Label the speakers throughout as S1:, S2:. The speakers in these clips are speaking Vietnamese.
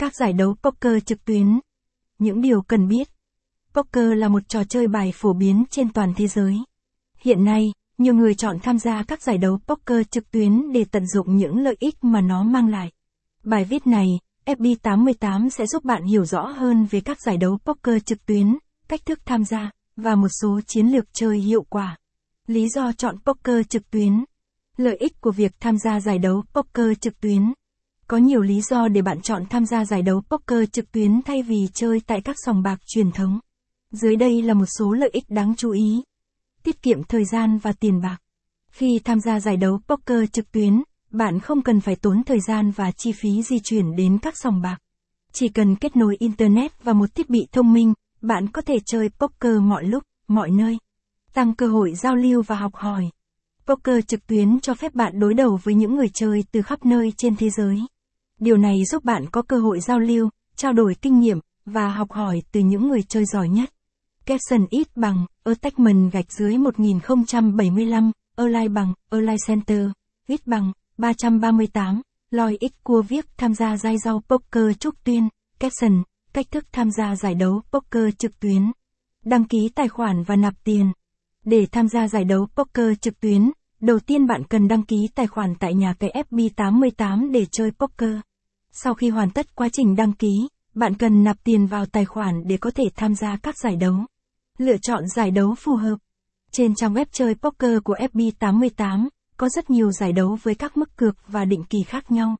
S1: Các giải đấu poker trực tuyến. Những điều cần biết. Poker là một trò chơi bài phổ biến trên toàn thế giới. Hiện nay, nhiều người chọn tham gia các giải đấu poker trực tuyến để tận dụng những lợi ích mà nó mang lại. Bài viết này, FB88 sẽ giúp bạn hiểu rõ hơn về các giải đấu poker trực tuyến, cách thức tham gia, và một số chiến lược chơi hiệu quả. Lý do chọn poker trực tuyến. Lợi ích của việc tham gia giải đấu poker trực tuyến. Có nhiều lý do để bạn chọn tham gia giải đấu poker trực tuyến thay vì chơi tại các sòng bạc truyền thống. Dưới đây là một số lợi ích đáng chú ý. Tiết kiệm thời gian và tiền bạc. Khi tham gia giải đấu poker trực tuyến, bạn không cần phải tốn thời gian và chi phí di chuyển đến các sòng bạc. Chỉ cần kết nối Internet và một thiết bị thông minh, bạn có thể chơi poker mọi lúc, mọi nơi. Tăng cơ hội giao lưu và học hỏi. Poker trực tuyến cho phép bạn đối đầu với những người chơi từ khắp nơi trên thế giới. Điều này giúp bạn có cơ hội giao lưu, trao đổi kinh nghiệm, và học hỏi từ những người chơi giỏi nhất. Capson ít bằng, Attachment gạch dưới 1075, Align bằng, Align Center, ít bằng, 338, Lloyd X cua viết tham gia giai rau poker trúc tuyên, caption, cách thức tham gia giải đấu poker trực tuyến. Đăng ký tài khoản và nạp tiền. Để tham gia giải đấu poker trực tuyến, đầu tiên bạn cần đăng ký tài khoản tại nhà cái FB88 để chơi poker. Sau khi hoàn tất quá trình đăng ký, bạn cần nạp tiền vào tài khoản để có thể tham gia các giải đấu. Lựa chọn giải đấu phù hợp. Trên trang web chơi poker của FB88, có rất nhiều giải đấu với các mức cược và định kỳ khác nhau.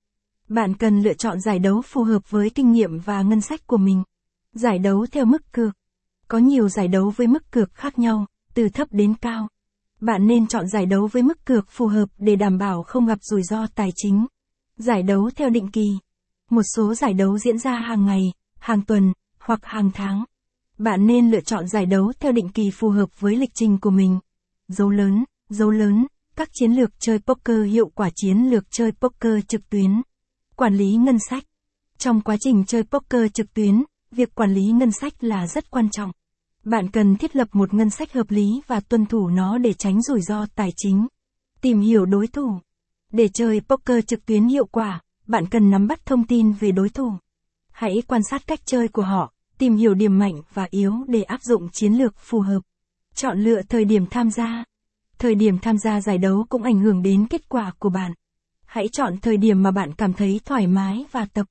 S1: Bạn cần lựa chọn giải đấu phù hợp với kinh nghiệm và ngân sách của mình. Giải đấu theo mức cược. Có nhiều giải đấu với mức cược khác nhau, từ thấp đến cao. Bạn nên chọn giải đấu với mức cược phù hợp để đảm bảo không gặp rủi ro tài chính. Giải đấu theo định kỳ. Một số giải đấu diễn ra hàng ngày, hàng tuần, hoặc hàng tháng. Bạn nên lựa chọn giải đấu theo định kỳ phù hợp với lịch trình của mình. Dấu lớn, dấu lớn, các chiến lược chơi poker hiệu quả chiến lược chơi poker trực tuyến. Quản lý ngân sách. Trong quá trình chơi poker trực tuyến, việc quản lý ngân sách là rất quan trọng. Bạn cần thiết lập một ngân sách hợp lý và tuân thủ nó để tránh rủi ro tài chính. Tìm hiểu đối thủ. Để chơi poker trực tuyến hiệu quả, bạn cần nắm bắt thông tin về đối thủ. Hãy quan sát cách chơi của họ, tìm hiểu điểm mạnh và yếu để áp dụng chiến lược phù hợp. Chọn lựa thời điểm tham gia. Thời điểm tham gia giải đấu cũng ảnh hưởng đến kết quả của bạn. Hãy chọn thời điểm mà bạn cảm thấy thoải mái và tập